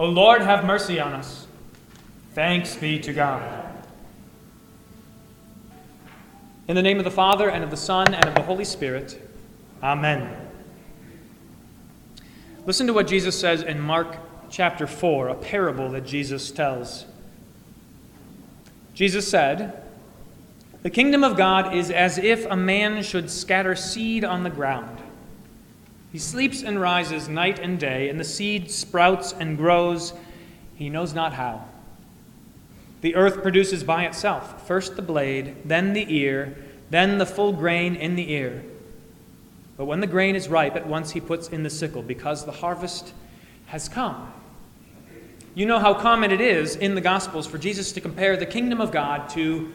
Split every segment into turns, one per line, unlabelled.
O Lord, have mercy on us. Thanks be to God. In the name of the Father, and of the Son, and of the Holy Spirit. Amen. Listen to what Jesus says in Mark chapter 4, a parable that Jesus tells. Jesus said, The kingdom of God is as if a man should scatter seed on the ground. He sleeps and rises night and day, and the seed sprouts and grows, he knows not how. The earth produces by itself first the blade, then the ear, then the full grain in the ear. But when the grain is ripe, at once he puts in the sickle, because the harvest has come. You know how common it is in the Gospels for Jesus to compare the kingdom of God to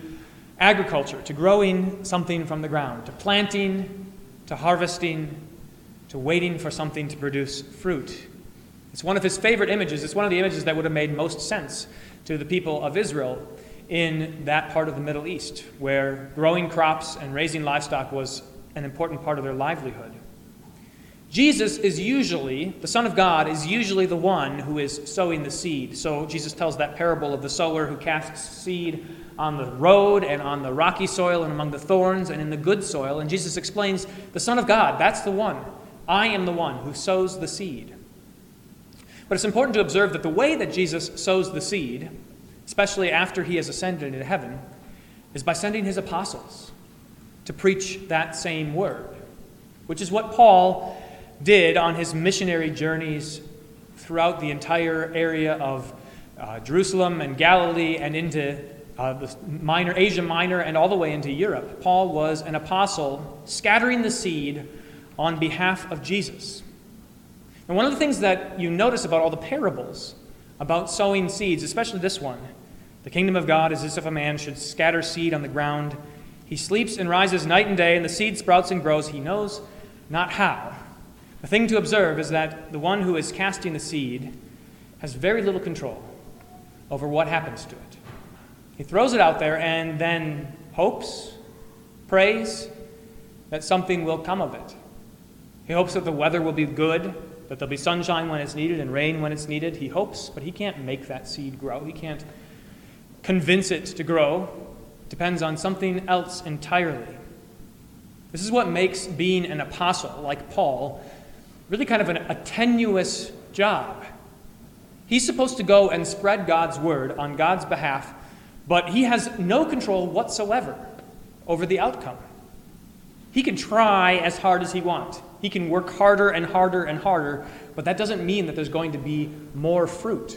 agriculture, to growing something from the ground, to planting, to harvesting, to waiting for something to produce fruit. It's one of his favorite images. It's one of the images that would have made most sense to the people of Israel in that part of the Middle East, where growing crops and raising livestock was an important part of their livelihood. Jesus is usually, the Son of God is usually the one who is sowing the seed. So Jesus tells that parable of the sower who casts seed on the road and on the rocky soil and among the thorns and in the good soil. And Jesus explains, the Son of God, that's the one. I am the one who sows the seed. But it's important to observe that the way that Jesus sows the seed especially after he has ascended into heaven, is by sending his apostles to preach that same word, which is what Paul did on his missionary journeys throughout the entire area of uh, Jerusalem and Galilee and into uh, the minor, Asia Minor and all the way into Europe. Paul was an apostle scattering the seed on behalf of Jesus. And one of the things that you notice about all the parables about sowing seeds, especially this one, the kingdom of God is as if a man should scatter seed on the ground. He sleeps and rises night and day, and the seed sprouts and grows. He knows not how. The thing to observe is that the one who is casting the seed has very little control over what happens to it. He throws it out there and then hopes, prays that something will come of it. He hopes that the weather will be good, that there'll be sunshine when it's needed and rain when it's needed. He hopes, but he can't make that seed grow. He can't convince it to grow It depends on something else entirely. This is what makes being an apostle, like Paul, really kind of an, a tenuous job. He's supposed to go and spread God's word on God's behalf, but he has no control whatsoever over the outcome. He can try as hard as he wants. He can work harder and harder and harder, but that doesn't mean that there's going to be more fruit.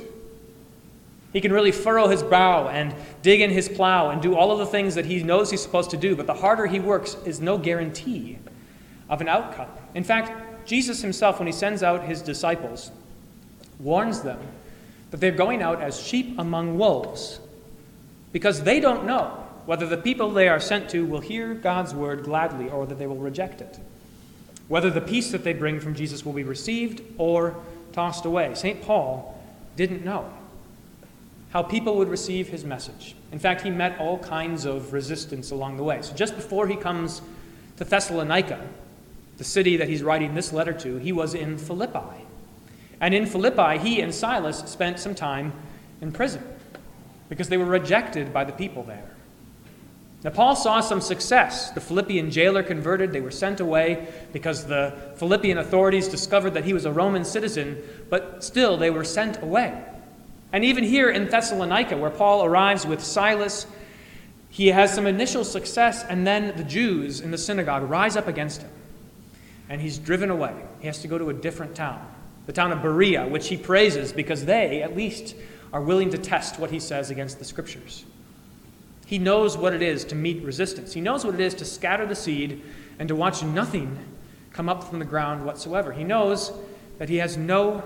He can really furrow his brow and dig in his plow and do all of the things that he knows he's supposed to do, but the harder he works is no guarantee of an outcome. In fact, Jesus himself, when he sends out his disciples, warns them that they're going out as sheep among wolves because they don't know whether the people they are sent to will hear God's word gladly or that they will reject it, whether the peace that they bring from Jesus will be received or tossed away. St. Paul didn't know how people would receive his message. In fact, he met all kinds of resistance along the way. So just before he comes to Thessalonica, the city that he's writing this letter to, he was in Philippi. And in Philippi, he and Silas spent some time in prison because they were rejected by the people there. Now, Paul saw some success. The Philippian jailer converted. They were sent away because the Philippian authorities discovered that he was a Roman citizen, but still they were sent away. And even here in Thessalonica, where Paul arrives with Silas, he has some initial success, and then the Jews in the synagogue rise up against him. And he's driven away. He has to go to a different town, the town of Berea, which he praises because they, at least, are willing to test what he says against the scriptures. He knows what it is to meet resistance. He knows what it is to scatter the seed and to watch nothing come up from the ground whatsoever. He knows that he has no,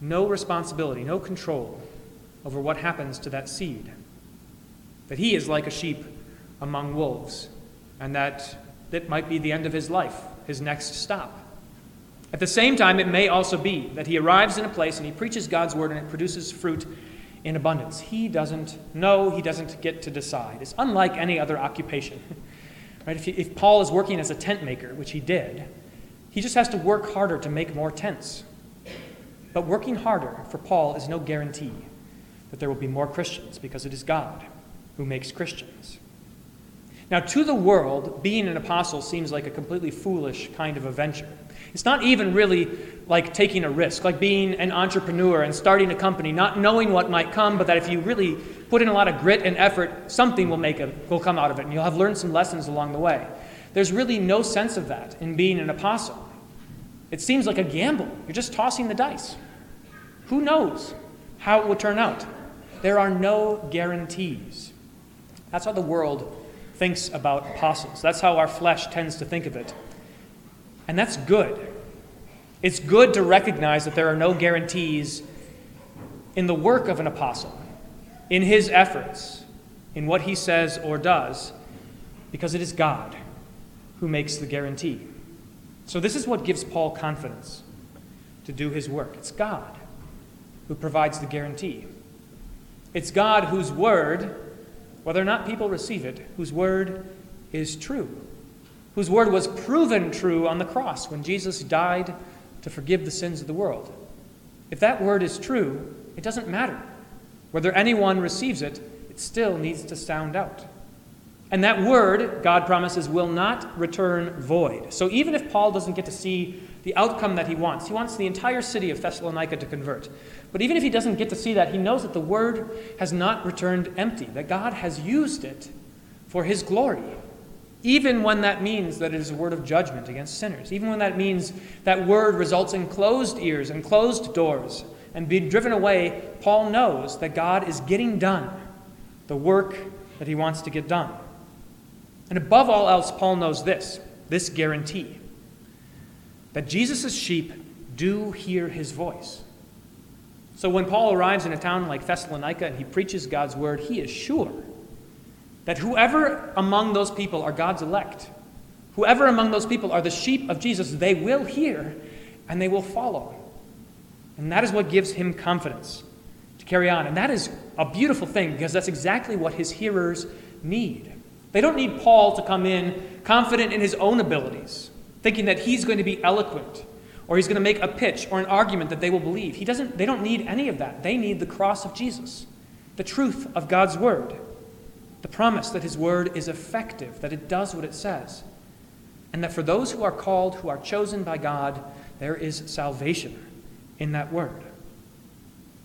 no responsibility, no control over what happens to that seed. That he is like a sheep among wolves, and that that might be the end of his life, his next stop. At the same time, it may also be that he arrives in a place and he preaches God's word and it produces fruit in abundance. He doesn't know, he doesn't get to decide. It's unlike any other occupation. right? If, he, if Paul is working as a tent maker, which he did, he just has to work harder to make more tents. But working harder for Paul is no guarantee that there will be more Christians because it is God who makes Christians. Now, to the world, being an apostle seems like a completely foolish kind of a venture. It's not even really like taking a risk, like being an entrepreneur and starting a company, not knowing what might come, but that if you really put in a lot of grit and effort, something will make it will come out of it, and you'll have learned some lessons along the way. There's really no sense of that in being an apostle. It seems like a gamble. You're just tossing the dice. Who knows how it will turn out? There are no guarantees. That's how the world thinks about apostles. That's how our flesh tends to think of it. And that's good. It's good to recognize that there are no guarantees in the work of an apostle, in his efforts, in what he says or does, because it is God who makes the guarantee. So, this is what gives Paul confidence to do his work. It's God who provides the guarantee. It's God whose word, whether or not people receive it, whose word is true whose word was proven true on the cross when Jesus died to forgive the sins of the world. If that word is true, it doesn't matter. Whether anyone receives it, it still needs to sound out. And that word, God promises, will not return void. So even if Paul doesn't get to see the outcome that he wants, he wants the entire city of Thessalonica to convert. But even if he doesn't get to see that, he knows that the word has not returned empty, that God has used it for his glory even when that means that it is a word of judgment against sinners, even when that means that word results in closed ears and closed doors and being driven away, Paul knows that God is getting done the work that he wants to get done. And above all else, Paul knows this this guarantee that Jesus' sheep do hear his voice. So when Paul arrives in a town like Thessalonica and he preaches God's word, he is sure that whoever among those people are God's elect, whoever among those people are the sheep of Jesus, they will hear and they will follow. And that is what gives him confidence to carry on. And that is a beautiful thing because that's exactly what his hearers need. They don't need Paul to come in confident in his own abilities, thinking that he's going to be eloquent or he's going to make a pitch or an argument that they will believe. He doesn't, they don't need any of that. They need the cross of Jesus, the truth of God's word the promise that His word is effective, that it does what it says, and that for those who are called, who are chosen by God, there is salvation in that word.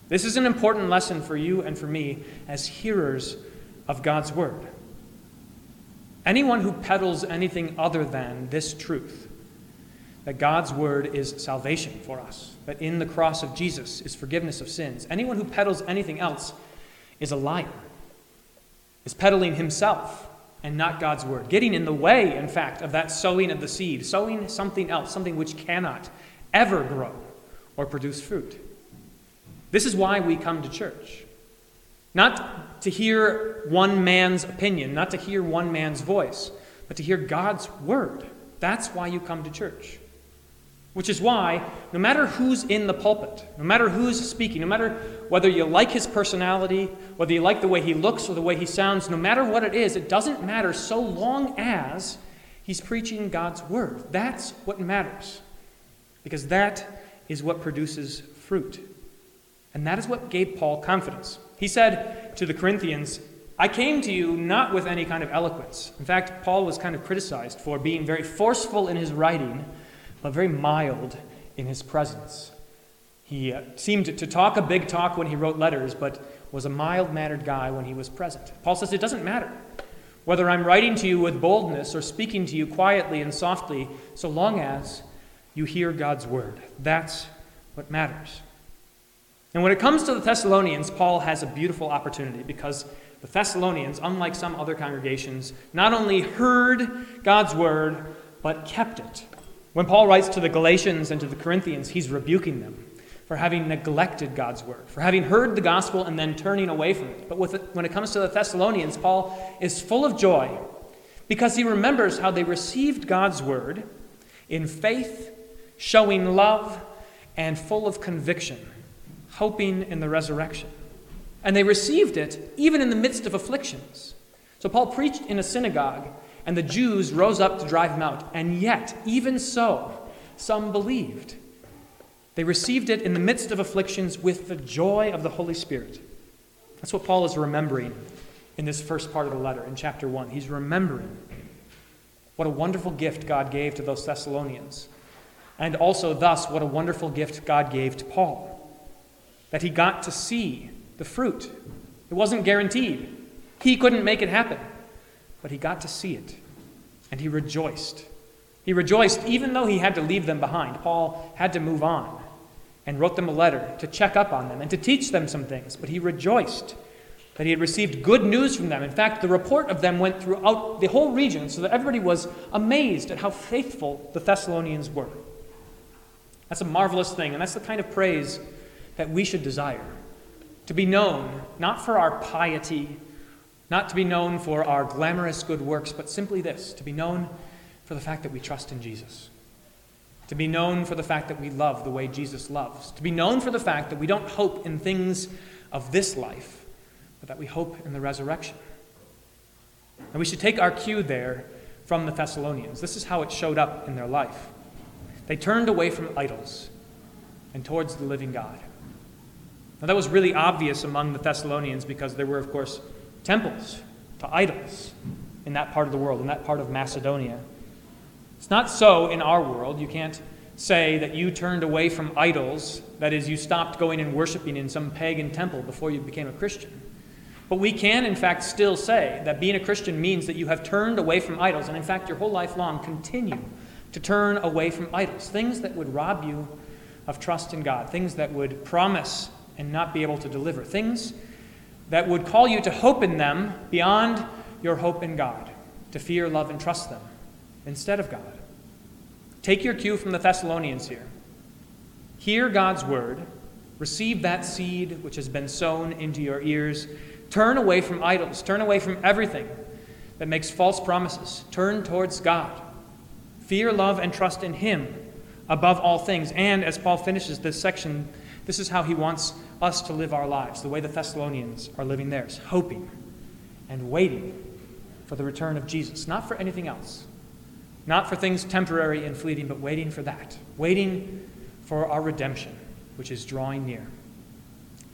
This is an important lesson for you and for me as hearers of God's word. Anyone who peddles anything other than this truth, that God's word is salvation for us, that in the cross of Jesus is forgiveness of sins, anyone who peddles anything else is a liar is peddling himself and not God's word, getting in the way, in fact, of that sowing of the seed, sowing something else, something which cannot ever grow or produce fruit. This is why we come to church. Not to hear one man's opinion, not to hear one man's voice, but to hear God's word. That's why you come to church. Which is why, no matter who's in the pulpit, no matter who's speaking, no matter whether you like his personality, whether you like the way he looks or the way he sounds, no matter what it is, it doesn't matter so long as he's preaching God's word. That's what matters. Because that is what produces fruit. And that is what gave Paul confidence. He said to the Corinthians, I came to you not with any kind of eloquence. In fact, Paul was kind of criticized for being very forceful in his writing but very mild in his presence. He uh, seemed to talk a big talk when he wrote letters, but was a mild mannered guy when he was present. Paul says it doesn't matter whether I'm writing to you with boldness or speaking to you quietly and softly, so long as you hear God's word. That's what matters. And when it comes to the Thessalonians, Paul has a beautiful opportunity because the Thessalonians, unlike some other congregations, not only heard God's word, but kept it. When Paul writes to the Galatians and to the Corinthians, he's rebuking them for having neglected God's word, for having heard the gospel and then turning away from it. But it, when it comes to the Thessalonians, Paul is full of joy because he remembers how they received God's word in faith, showing love, and full of conviction, hoping in the resurrection. And they received it even in the midst of afflictions. So Paul preached in a synagogue and the Jews rose up to drive him out. And yet, even so, some believed. They received it in the midst of afflictions with the joy of the Holy Spirit. That's what Paul is remembering in this first part of the letter, in chapter 1. He's remembering what a wonderful gift God gave to those Thessalonians. And also, thus, what a wonderful gift God gave to Paul. That he got to see the fruit. It wasn't guaranteed, he couldn't make it happen but he got to see it, and he rejoiced. He rejoiced even though he had to leave them behind. Paul had to move on and wrote them a letter to check up on them and to teach them some things, but he rejoiced that he had received good news from them. In fact, the report of them went throughout the whole region so that everybody was amazed at how faithful the Thessalonians were. That's a marvelous thing, and that's the kind of praise that we should desire. To be known not for our piety not to be known for our glamorous good works, but simply this to be known for the fact that we trust in Jesus. To be known for the fact that we love the way Jesus loves. To be known for the fact that we don't hope in things of this life, but that we hope in the resurrection. And we should take our cue there from the Thessalonians. This is how it showed up in their life. They turned away from idols and towards the living God. Now, that was really obvious among the Thessalonians because there were, of course, temples to idols in that part of the world, in that part of Macedonia. It's not so in our world. You can't say that you turned away from idols, that is, you stopped going and worshiping in some pagan temple before you became a Christian. But we can, in fact, still say that being a Christian means that you have turned away from idols, and in fact, your whole life long continue to turn away from idols, things that would rob you of trust in God, things that would promise and not be able to deliver, things that would call you to hope in them beyond your hope in God, to fear, love, and trust them instead of God. Take your cue from the Thessalonians here. Hear God's word, receive that seed which has been sown into your ears. Turn away from idols, turn away from everything that makes false promises. Turn towards God. Fear, love, and trust in Him above all things. And as Paul finishes this section, this is how he wants us to live our lives, the way the Thessalonians are living theirs, hoping and waiting for the return of Jesus, not for anything else, not for things temporary and fleeting, but waiting for that, waiting for our redemption, which is drawing near.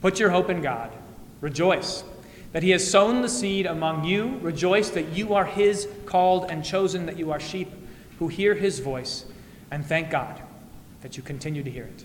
Put your hope in God. Rejoice that He has sown the seed among you. Rejoice that you are His called and chosen, that you are sheep who hear His voice. And thank God that you continue to hear it.